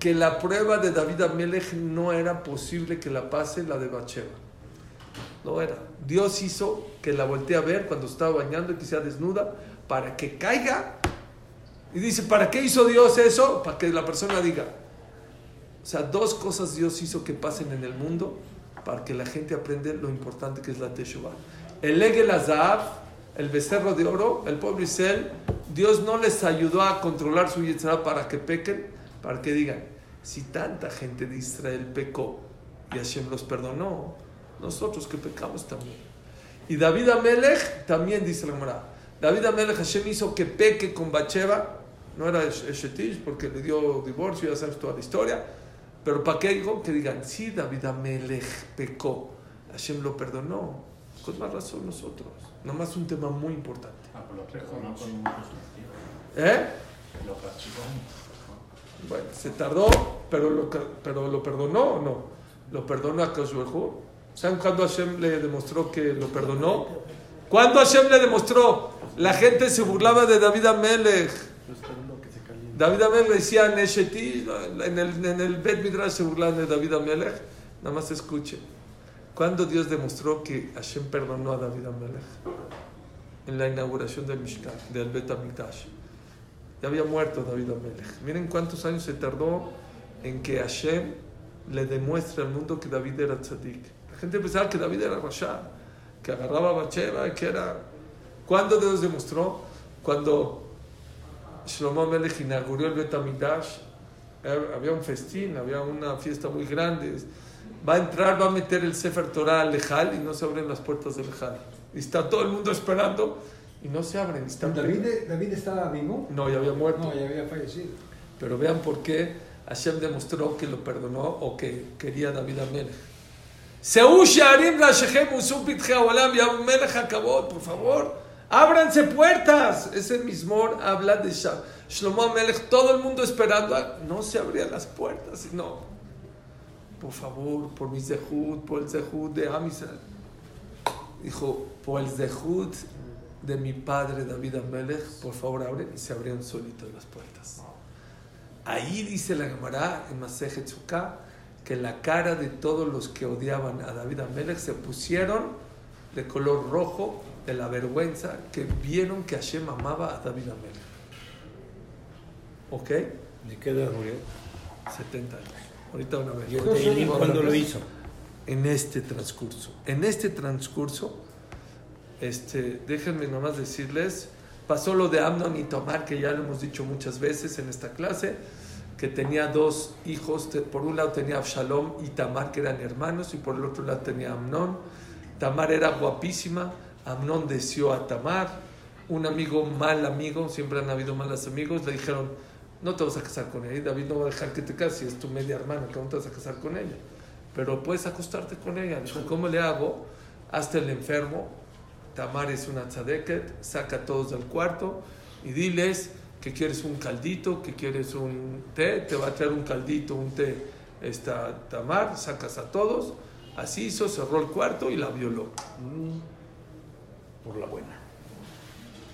que la prueba de David Amelech no era posible que la pase la de Bacheva. No era. Dios hizo que la voltee a ver cuando estaba bañando y que sea desnuda para que caiga. Y dice, ¿para qué hizo Dios eso? Para que la persona diga. O sea, dos cosas Dios hizo que pasen en el mundo para que la gente aprenda lo importante que es la Teshuvah. El Egel Azab, el becerro de oro, el pueblo Israel Dios no les ayudó a controlar su yetzirah para que pequen, para que digan, si tanta gente de Israel pecó y Hashem los perdonó, nosotros que pecamos también. Y David Amelech también dice la Gemara. David Amelech Hashem hizo que peque con Bacheva, no era Eshetish porque le dio divorcio, ya sabes toda la historia, pero ¿para qué digo? Que digan, sí, David Amelech pecó, Hashem lo perdonó, con más razón nosotros. Nada más un tema muy importante. Ah, pero lo perdonó con castigos. ¿Eh? Lo castigó. Bueno, se tardó, pero lo, pero lo perdonó o no? Lo perdonó a Kashberhu. ¿Saben cuándo Hashem le demostró que lo perdonó? ¿Cuándo Hashem le demostró? La gente se burlaba de David Amelech. David Amelech decía en el, en el Bet Midrash se burlaban de David Amelech. Nada más escuchen. ¿Cuándo Dios demostró que Hashem perdonó a David Amelech? En la inauguración del Mishkan, del Bet Amikdash. Ya había muerto David Amelech. Miren cuántos años se tardó en que Hashem le demuestre al mundo que David era tzadik. La gente pensaba que David era Rasha, que agarraba a Bacheva, que era... ¿Cuándo Dios demostró? Cuando Shlomo Melech inauguró el Bet Amikdash, eh, había un festín, había una fiesta muy grande. Va a entrar, va a meter el Sefer Torah al Lejal y no se abren las puertas del Lejal. Y está todo el mundo esperando y no se abren. Están ¿David, ¿David estaba vivo? No, ya había muerto. No, ya había fallecido. Pero vean por qué Hashem demostró que lo perdonó o que quería David acabó, por favor. Ábranse puertas. Ese mismo habla de Shlomo Amelech, todo el mundo esperando. No se abrían las puertas. No. Por favor, por mi zehut, por el zehut de Amisal. Dijo, por el zehut de mi padre David Amelech, por favor abren. Y se abrieron solitas las puertas. Ahí dice la Gemara en Sukkah que la cara de todos los que odiaban a David Amelech se pusieron de color rojo de la vergüenza que vieron que Hashem amaba a David Amelech. ¿Ok? ¿De qué edad murió? 70 años. Ahorita van a ver. ¿Y cuándo lo hizo? En este transcurso. En este transcurso, este, déjenme nomás decirles, pasó lo de Amnon y Tomar, que ya lo hemos dicho muchas veces en esta clase, que tenía dos hijos, por un lado tenía Absalom y Tamar, que eran hermanos, y por el otro lado tenía Amnón. Tamar era guapísima, Amnón deseó a Tamar, un amigo, mal amigo, siempre han habido malos amigos, le dijeron, no te vas a casar con ella, David no va a dejar que te cases, es tu media hermana, que no te vas a casar con ella, pero puedes acostarte con ella. Dijo, ¿cómo le hago? Hasta el enfermo, Tamar es una tzadeket, saca a todos del cuarto y diles que quieres un caldito, que quieres un té, te va a traer un caldito, un té, esta Tamar, sacas a todos, así hizo, cerró el cuarto y la violó. Por la buena.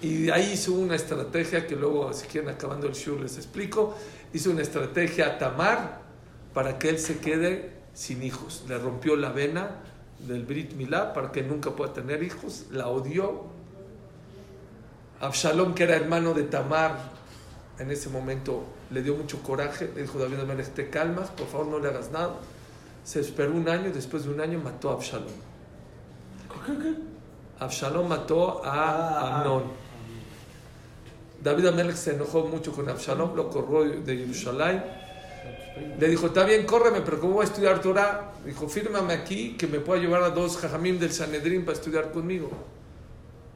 Y de ahí hizo una estrategia que luego, si quieren, acabando el show les explico. Hizo una estrategia a Tamar para que él se quede sin hijos. Le rompió la vena del Brit Milá para que nunca pueda tener hijos. La odió. Absalom, que era hermano de Tamar, en ese momento le dio mucho coraje. Le dijo David Amelech, te calmas, por favor no le hagas nada. Se esperó un año, después de un año mató a Absalom. Absalom mató a Amnón. David Amelech se enojó mucho con Absalom, lo corrió de Jerusalén. Le dijo, está bien, córreme, pero ¿cómo voy a estudiar Torah? Dijo, fírmame aquí que me pueda llevar a dos jajamim del Sanedrín para estudiar conmigo.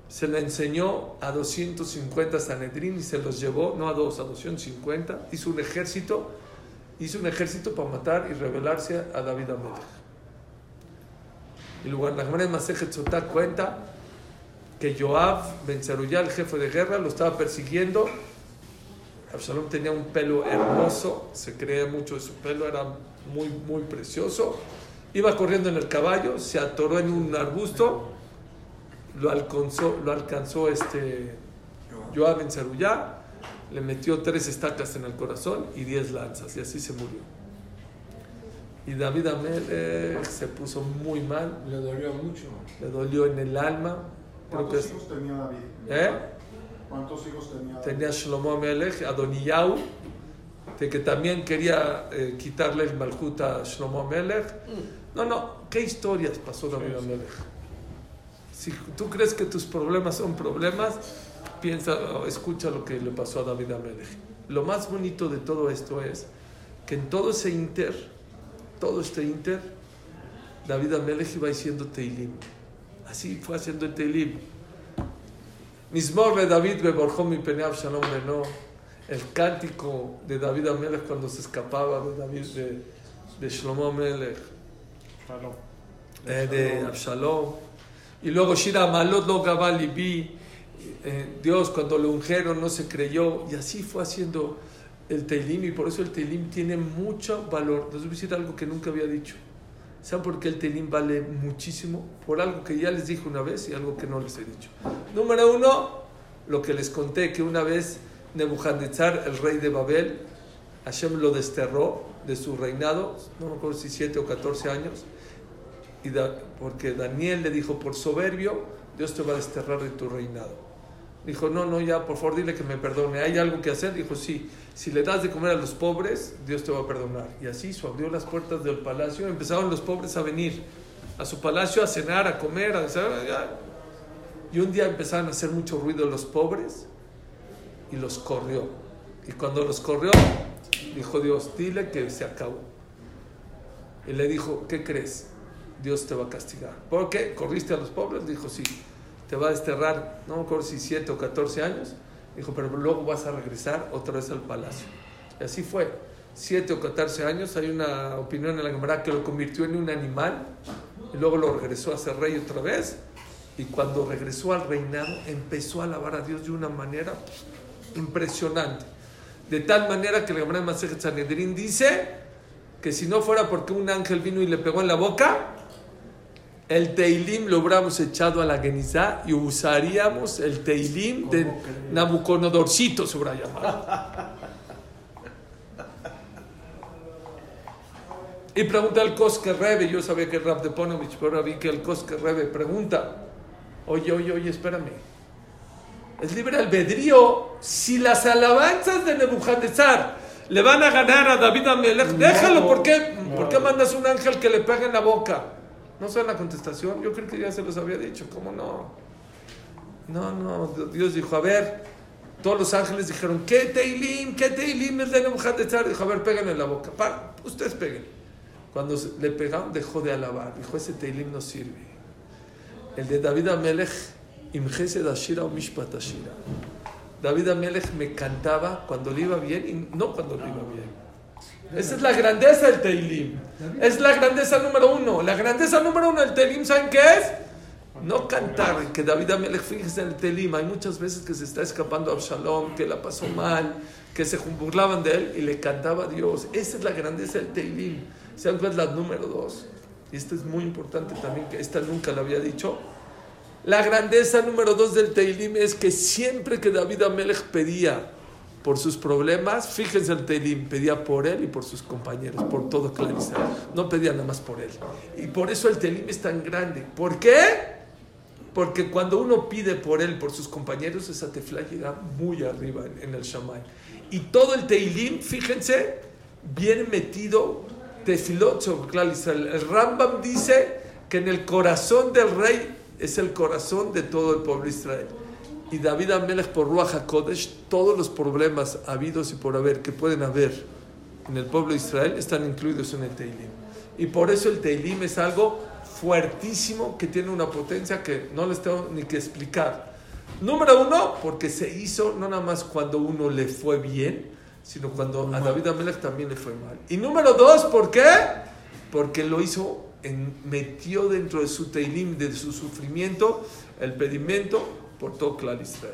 Se le enseñó a 250 Sanedrín y se los llevó, no a dos, a 250. Hizo un ejército, hizo un ejército para matar y rebelarse a David Amelech. Y luego la Gemara de Masejet Sotá cuenta que Joab Ben el jefe de guerra, lo estaba persiguiendo. Absalom tenía un pelo hermoso, se creía mucho de su pelo, era muy, muy precioso. Iba corriendo en el caballo, se atoró en un arbusto, lo alcanzó, lo alcanzó este Joab Ben le metió tres estacas en el corazón y diez lanzas, y así se murió. Y David Amelech se puso muy mal, Le dolió mucho. le dolió en el alma. ¿Cuántos hijos tenía David? ¿Eh? ¿Cuántos hijos tenía David? tenía Shlomo Amelech, Adoniyahu, de que también quería eh, quitarle el Malhut a Shlomo Amelech. No, no, ¿qué historias pasó David Amelech? Si tú crees que tus problemas son problemas, piensa, escucha lo que le pasó a David Amelech. Lo más bonito de todo esto es que en todo ese inter, todo este inter, David Amelech iba diciendo Teilim. Así fue haciendo el Teilim. Mismor de David beborjó mi peneab shalom no El cántico de David Amelech cuando se escapaba de David de, de Shlomo Amelech. Shalom. eh, de Absalom. Y luego Shira Malot lo Gabalibi. Eh, Dios cuando lo ungieron no se creyó. Y así fue haciendo el Teilim. Y por eso el Teilim tiene mucho valor. Les voy a decir algo que nunca había dicho. ¿Saben por qué el Teilim vale muchísimo? Por algo que ya les dije una vez y algo que no les he dicho. Número uno, lo que les conté, que una vez Nebuchadnezzar, el rey de Babel, Hashem lo desterró de su reinado, no me acuerdo si 7 o 14 años, y porque Daniel le dijo, por soberbio, Dios te va a desterrar de tu reinado. Dijo, no, no, ya, por favor, dile que me perdone. ¿Hay algo que hacer? Dijo, sí, si le das de comer a los pobres, Dios te va a perdonar. Y así hizo, abrió las puertas del palacio, empezaron los pobres a venir a su palacio a cenar, a comer, a ya. Y un día empezaron a hacer mucho ruido los pobres y los corrió. Y cuando los corrió, dijo Dios, dile que se acabó. Y le dijo, ¿qué crees? Dios te va a castigar. ¿Por qué? ¿Corriste a los pobres? Dijo, sí. Te va a desterrar, no me acuerdo si 7 o 14 años. Dijo, pero luego vas a regresar otra vez al palacio. Y así fue. 7 o 14 años. Hay una opinión en la Gemara que lo convirtió en un animal. Y luego lo regresó a ser rey otra vez. Y cuando regresó al reinado, empezó a alabar a Dios de una manera impresionante. De tal manera que la Gemara de Masejet Sanedrín dice que si no fuera porque un ángel vino y le pegó en la boca, el Teilim lo hubiéramos echado a la Genizá y usaríamos el Teilim de Nabucodonosor, se hubiera llamado. Y pregunta el Koske Rebe, yo sabía que Rab de Ponovich, pero ahora vi que el Koske Rebe pregunta, oye, oye, oye, espérame, es libre albedrío si las alabanzas de Nebuchadnezzar le van a ganar a David Amelech, déjalo, ¿por qué, ¿por qué mandas un ángel que le pegue en la boca? ¿No saben la contestación? Yo creo que ya se los había dicho, ¿cómo no? No, no, Dios dijo, a ver, todos los ángeles dijeron, ¿qué Teilim? ¿Qué Teilim es de Nebuchadnezzar? Dijo, a ver, péganle en la boca, para, ustedes peguen. Cuando le pegaron, dejó de alabar, dijo, ese Teilim no sirve. El de David Amelech, Imgesed Ashira o Mishpat Ashira. David Amelech me cantaba cuando le iba bien y no cuando le iba bien. Esa es la grandeza del Teilim. Es la grandeza número uno. La grandeza número uno del Teilim, ¿saben qué es? No cantar, que David Amelech, fíjese en el Teilim, hay muchas veces que se está escapando a Absalom, que la pasó mal, que se burlaban de él y le cantaba a Dios. Esa es la grandeza del Teilim. ¿Saben cuál es la número dos? Y esta es muy importante también, que esta nunca la había dicho. La grandeza número dos del Teilim es que siempre que David Amelech pedía por sus problemas, fíjense el Teilim, pedía por él y por sus compañeros, por todo Clan Israel. No pedía nada más por él. Y por eso el Teilim es tan grande. ¿Por qué? Porque cuando uno pide por él, por sus compañeros, esa tefla llega muy arriba en, el Shammai. Y todo el Teilim, fíjense, viene metido tefilot sobre Clan Israel. El Rambam dice que en el corazón del rey es el corazón de todo el pueblo de Israel. Y David Amelech por Ruach HaKodesh, todos los problemas habidos y por haber que pueden haber en el pueblo de Israel están incluidos en el Teilim. Y por eso el Teilim es algo fuertísimo que tiene una potencia que no les tengo ni que explicar. Número uno, porque se hizo no nada más cuando uno le fue bien, sino cuando a David Amelech también le fue mal. Y número dos, ¿por qué? Porque lo hizo, en- metió dentro de su Teilim, de su sufrimiento, el pedimento por todo Clar Israel.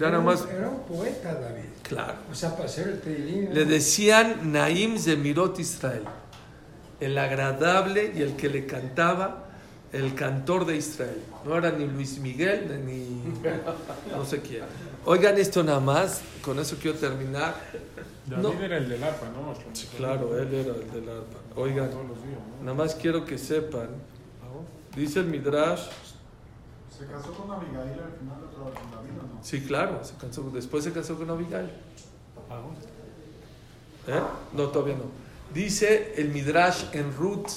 Ya nada más, Era un poeta, David. claro. O sea, para hacer el Teilim. Le decían Naim Zemirot Israel, el agradable y el que le cantaba, el cantor de Israel. No era ni Luis Miguel ni <laughs> no sé quién. Oigan esto nada más, con eso quiero terminar. David No. era el del arpa, ¿no? Claro, él era el del arpa. Oigan, nada más quiero que sepan, dice el Midrash, ¿Se casó con Abigail al final de otro con David o no? sí, claro, se casó, después se casó con Abigail. ¿Eh? No, todavía no. Dice el Midrash en Ruth,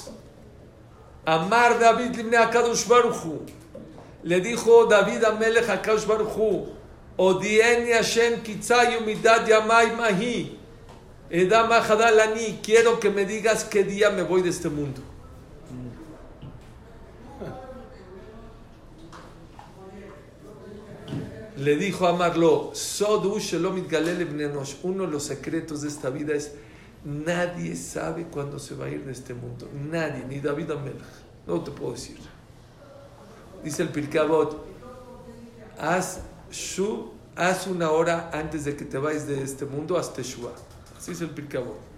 Amar David limne a Kadosh. Le dijo David a Melech a Kadosh Baruj Hu, Odieni Hashem kitzayu midat yamai mahi. Edam ahadalani. Quiero que me digas qué día me voy de este mundo. Le dijo a Marlo. Uno de los secretos de esta vida es nadie sabe cuándo se va a ir de este mundo. Nadie, ni David Amelech. No te puedo decir. Dice el Pirkei Avot, haz shu, haz una hora antes de que te vayas de este mundo, haz teshuvah. Así es el Pirkei Avot.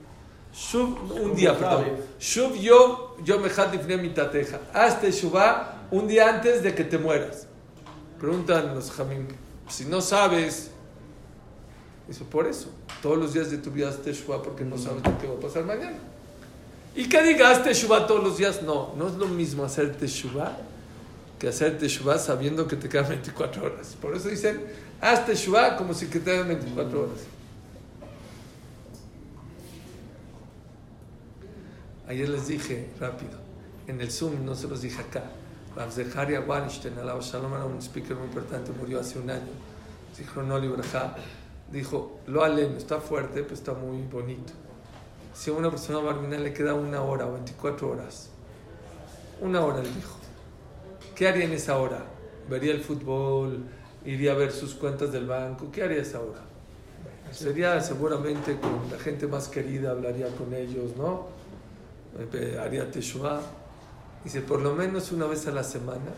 Shuv, un día, perdón. Shuv yo, yo me mi mitateja. Haz teshuvah un día antes de que te mueras. Preguntan los jamín, si no sabes, dice, por eso, todos los días de tu vida haz teshuvah porque no sabes lo que va a pasar mañana. Y que digas teshuvah todos los días, no, no es lo mismo hacer teshuvah que hacer teshuvah sabiendo que te quedan <laughs> 24 horas. Por eso dicen, haz teshuvah como si te quedan 24 horas. Ayer les dije rápido, en el Zoom, no se los dije acá. Zeharia Weinstein, alaba Shalom, era un speaker muy importante, murió hace un año. Dijo, no, Libraja. Dijo, lo aleno, está fuerte, pero está muy bonito. Si a una persona barminal le queda una hora o 24 horas, una hora, le dijo. ¿Qué haría en esa hora? ¿Vería el fútbol? ¿Iría a ver sus cuentas del banco? ¿Qué haría esa hora? Sería seguramente con la gente más querida, hablaría con ellos, ¿no? Eh, haría Teshuvah. Dice, por lo menos una vez a la semana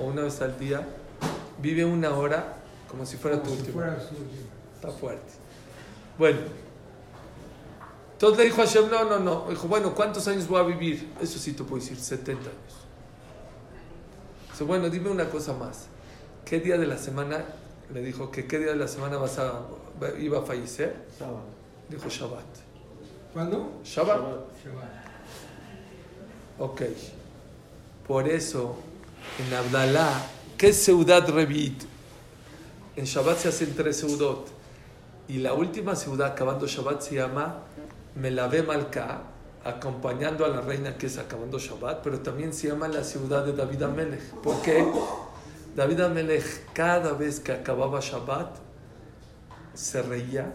o una vez al día, vive una hora como si fuera tu último. Está fuerte. Bueno, entonces le dijo a Hashem, no, no, no. Dijo, bueno, ¿cuántos años voy a vivir? Eso sí te puedo decir, 70 años. Dice, bueno, dime una cosa más. ¿Qué día de la semana, le dijo, que qué día de la semana vas a, iba a fallecer? Sábado. Dijo Shabbat. ¿Cuándo? Shabbat. Shabbat. Ok. Por eso, en Abdalá, ¿qué Seudat Revit? En Shabbat se hacen tres Seudot. Y la última ciudad, acabando Shabbat, se llama Melave Malka, acompañando a la reina que es acabando Shabbat, pero también se llama la ciudad de David Amelech. ¿Por qué? David Amelech, cada vez que acababa Shabbat, se reía.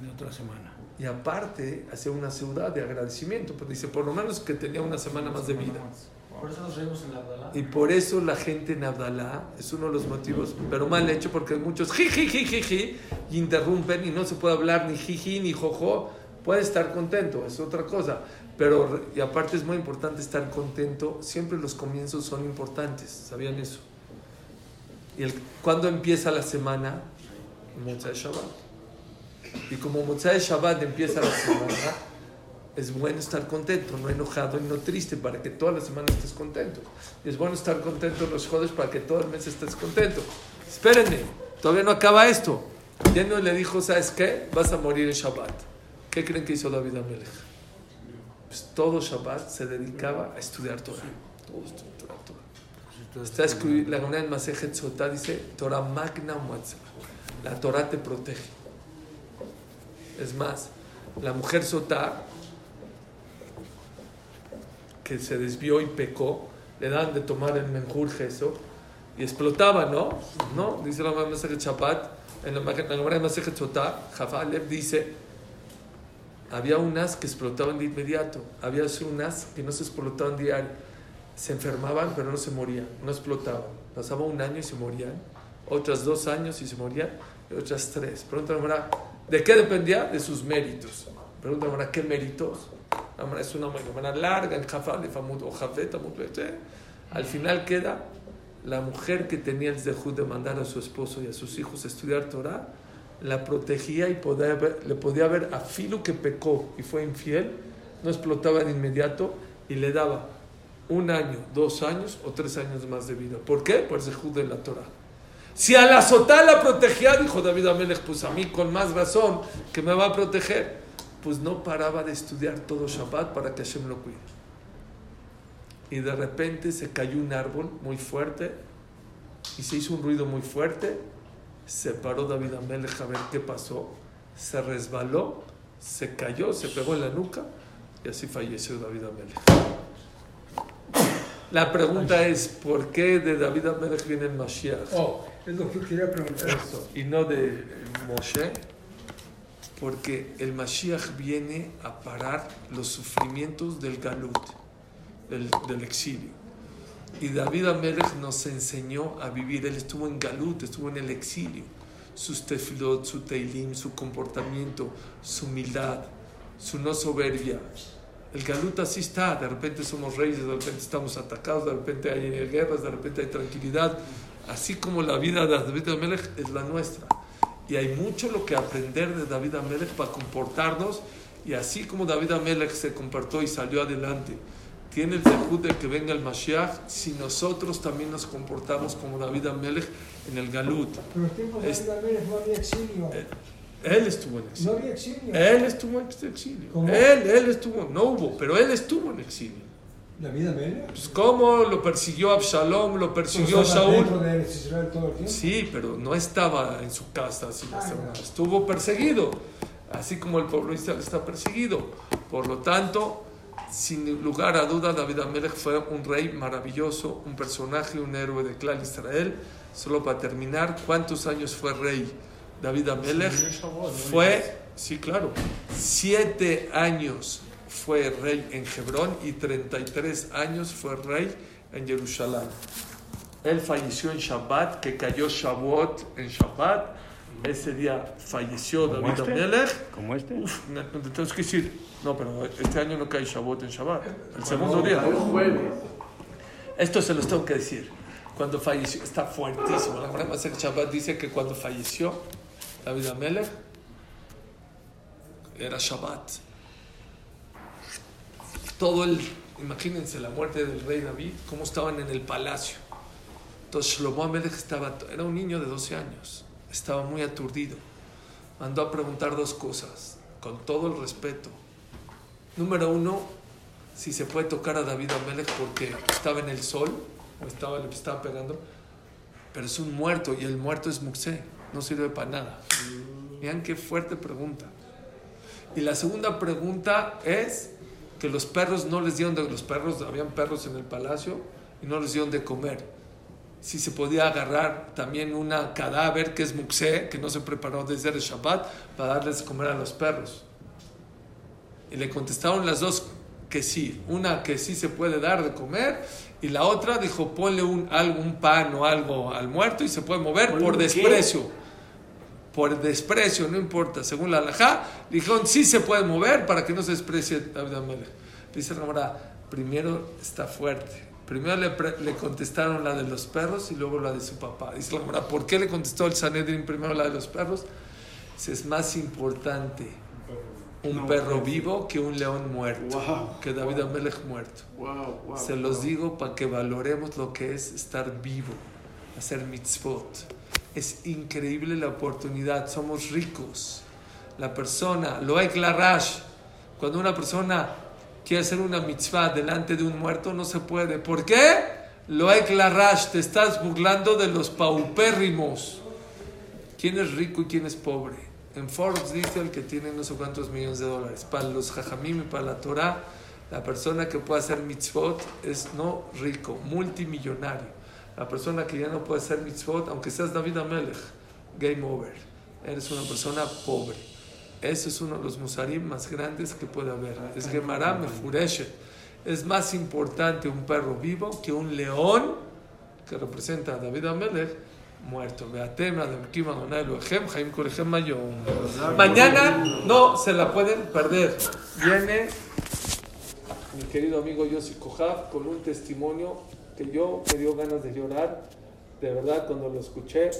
De otra semana. Y aparte, hacía una ciudad de agradecimiento, pero dice, por lo menos que tenía una semana más de vida. Por eso nos reímos en Abdalá. Y por eso la gente en Abdalá es uno de los motivos, pero mal hecho porque muchos jiji, y interrumpen y no se puede hablar ni jiji ni jojo. Puede estar contento, es otra cosa. Pero, y aparte es muy importante estar contento. Siempre los comienzos son importantes, ¿sabían eso? Y el, cuando empieza la semana? Motzai Shabbat. Y como Motzai Shabbat empieza la semana, es bueno estar contento, no enojado y no triste, para que toda la semana estés contento. Es bueno estar contento en los jodes para que todo el mes estés contento. Espérenme, todavía no acaba esto. Ya no le dijo, ¿sabes qué? Vas a morir en Shabbat. ¿Qué creen que hizo David Amelech? Pues todo Shabbat se dedicaba a estudiar Torah. Todo estudiar Torah. Está escrito, la Gemara en Masejet Sotá dice, Torah magna muetzah. La Torah te protege. Es más, la mujer Sotá que se desvió y pecó, le dan de tomar el menjur eso y explotaba, ¿no? ¿No? Dice la Masejet Shabbat, en la Gemara Masejet Sotá, Jafalev dice, había unas que explotaban de inmediato, había unas que no se explotaban diario, se enfermaban pero no se morían, no explotaban, pasaba un año y se morían, otras dos años y se morían, y otras tres. Pregunta la ¿de qué dependía? De sus méritos. Pregunta la ¿qué méritos? Es una manera larga, Jafet, Al final queda la mujer que tenía el zehut de mandar a su esposo y a sus hijos a estudiar Torah, la protegía y podía le podía ver a filo que pecó y fue infiel, no explotaba de inmediato y le daba un año, dos años o tres años más de vida. ¿Por qué? Por el zehut de la Torah. Si a la sotá la protegía, dijo David Amelech, pues a mí con más razón que me va a proteger pues no paraba de estudiar todo Shabbat para que Hashem lo cuide. Y de repente se cayó un árbol muy fuerte y se hizo un ruido muy fuerte. Se paró David Amelech a ver qué pasó. Se resbaló, se cayó, se pegó en la nuca y así falleció David Amelech. La pregunta es, ¿por qué de David Amelech viene el Mashiach? Oh, es lo que quería preguntar. Eso, y no de Moshe, porque el Mashiach viene a parar los sufrimientos del Galut, del, del exilio. Y David Amelech nos enseñó a vivir, él estuvo en Galut, estuvo en el exilio. Sus tefilot, su teilim, su comportamiento, su humildad, su no soberbia. El Galut así está, de repente somos reyes, de repente estamos atacados, de repente hay guerras, de repente hay tranquilidad. Así como la vida de David Amelech es la nuestra. Y hay mucho lo que aprender de David Amelech para comportarnos. Y así como David Amelech se comportó y salió adelante, tiene el debut de que venga el Mashiach si nosotros también nos comportamos como David Amelech en el Galut. Pero en los tiempos de David Amélez no había exilio. Eh, Él estuvo en No exilio. había exilio. Él estuvo en exilio. ¿Cómo? Él, él estuvo, no hubo, pero él estuvo en exilio. ¿David Amélez? Pues, ¿Cómo lo persiguió Absalom, lo persiguió Pues, Saúl? de Eretz Israel todo el tiempo. Sí, pero no estaba en su casa, sino Ah, estaba- ya. estuvo perseguido, así como el pueblo de Israel está perseguido. Por lo tanto, sin lugar a duda, David Amelech fue un rey maravilloso, un personaje, un héroe de clan Israel. Solo para terminar, ¿cuántos años fue rey David Amelech? Fue, sí, claro, siete años fue rey en Hebrón y 33 años fue rey en Jerusalén. Él falleció en Shabbat, que cayó Shavuot en Shabbat. Ese día falleció ¿Como David este? Amelech. ¿Como este? Uf, no, no te tengo que decir, no, pero este año no cae Shavuot en Shabbat. El segundo día. Esto se los tengo que decir. Cuando falleció, está fuertísimo. La Gemara Masech Shabbat dice que cuando falleció David Amelech, era Shabbat. Todo el, imagínense la muerte del rey David, cómo estaban en el palacio. Entonces Shlomo Amelech estaba, era un niño de 12 años, estaba muy aturdido. Mandó a preguntar dos cosas, con todo el respeto. Número uno, si se puede tocar a David Amelech porque estaba en el sol, o estaba, le estaba pegando, pero es un muerto y el muerto es Muxé, no sirve para nada. Vean qué fuerte pregunta. Y la segunda pregunta es que los perros no les dieron de los perros, habían perros en el palacio y no les dieron de comer. Si se podía agarrar también una cadáver que es Muxé, que no se preparó desde el Shabbat, para darles de comer a los perros. Y le contestaron las dos que sí. Una que sí se puede dar de comer y la otra dijo ponle un, algo, un pan o algo al muerto y se puede mover por desprecio. Por desprecio, no importa. Según la halajá, dijeron sí se puede mover para que no se desprecie David Amelech. Dice Ramara, primero está fuerte. Primero le, le contestaron la de los perros y luego la de su papá. Dice la Gemara, ¿por qué le contestó el Sanedrin primero la de los perros? Dice, es más importante un perro vivo que un león muerto, Wow. que David Amelech muerto. Wow, wow. Se los digo para que valoremos lo que es estar vivo, hacer mitzvot. Es increíble la oportunidad, somos ricos. La persona, lo Larash, cuando una persona quiere hacer una mitzvah delante de un muerto, no se puede. ¿Por qué? Lo Larash, te estás burlando de los paupérrimos. ¿Quién es rico y quién es pobre? En Forbes dice el que tiene no sé cuántos millones de dólares. Para los jajamim y para la Torah, la persona que puede hacer mitzvot es no rico, multimillonario. La persona que ya no puede hacer mitzvot, aunque seas David Amelech, game over. Eres una persona pobre. Ese es uno de los musarim más grandes que puede haber. Es Gemara Mefureshet. Es más importante un perro vivo que un león que representa a David Amelech muerto. Mañana no se la pueden perder. Viene mi querido amigo Yossi Kohab con un testimonio que yo me dio ganas de llorar. De verdad, cuando lo escuché,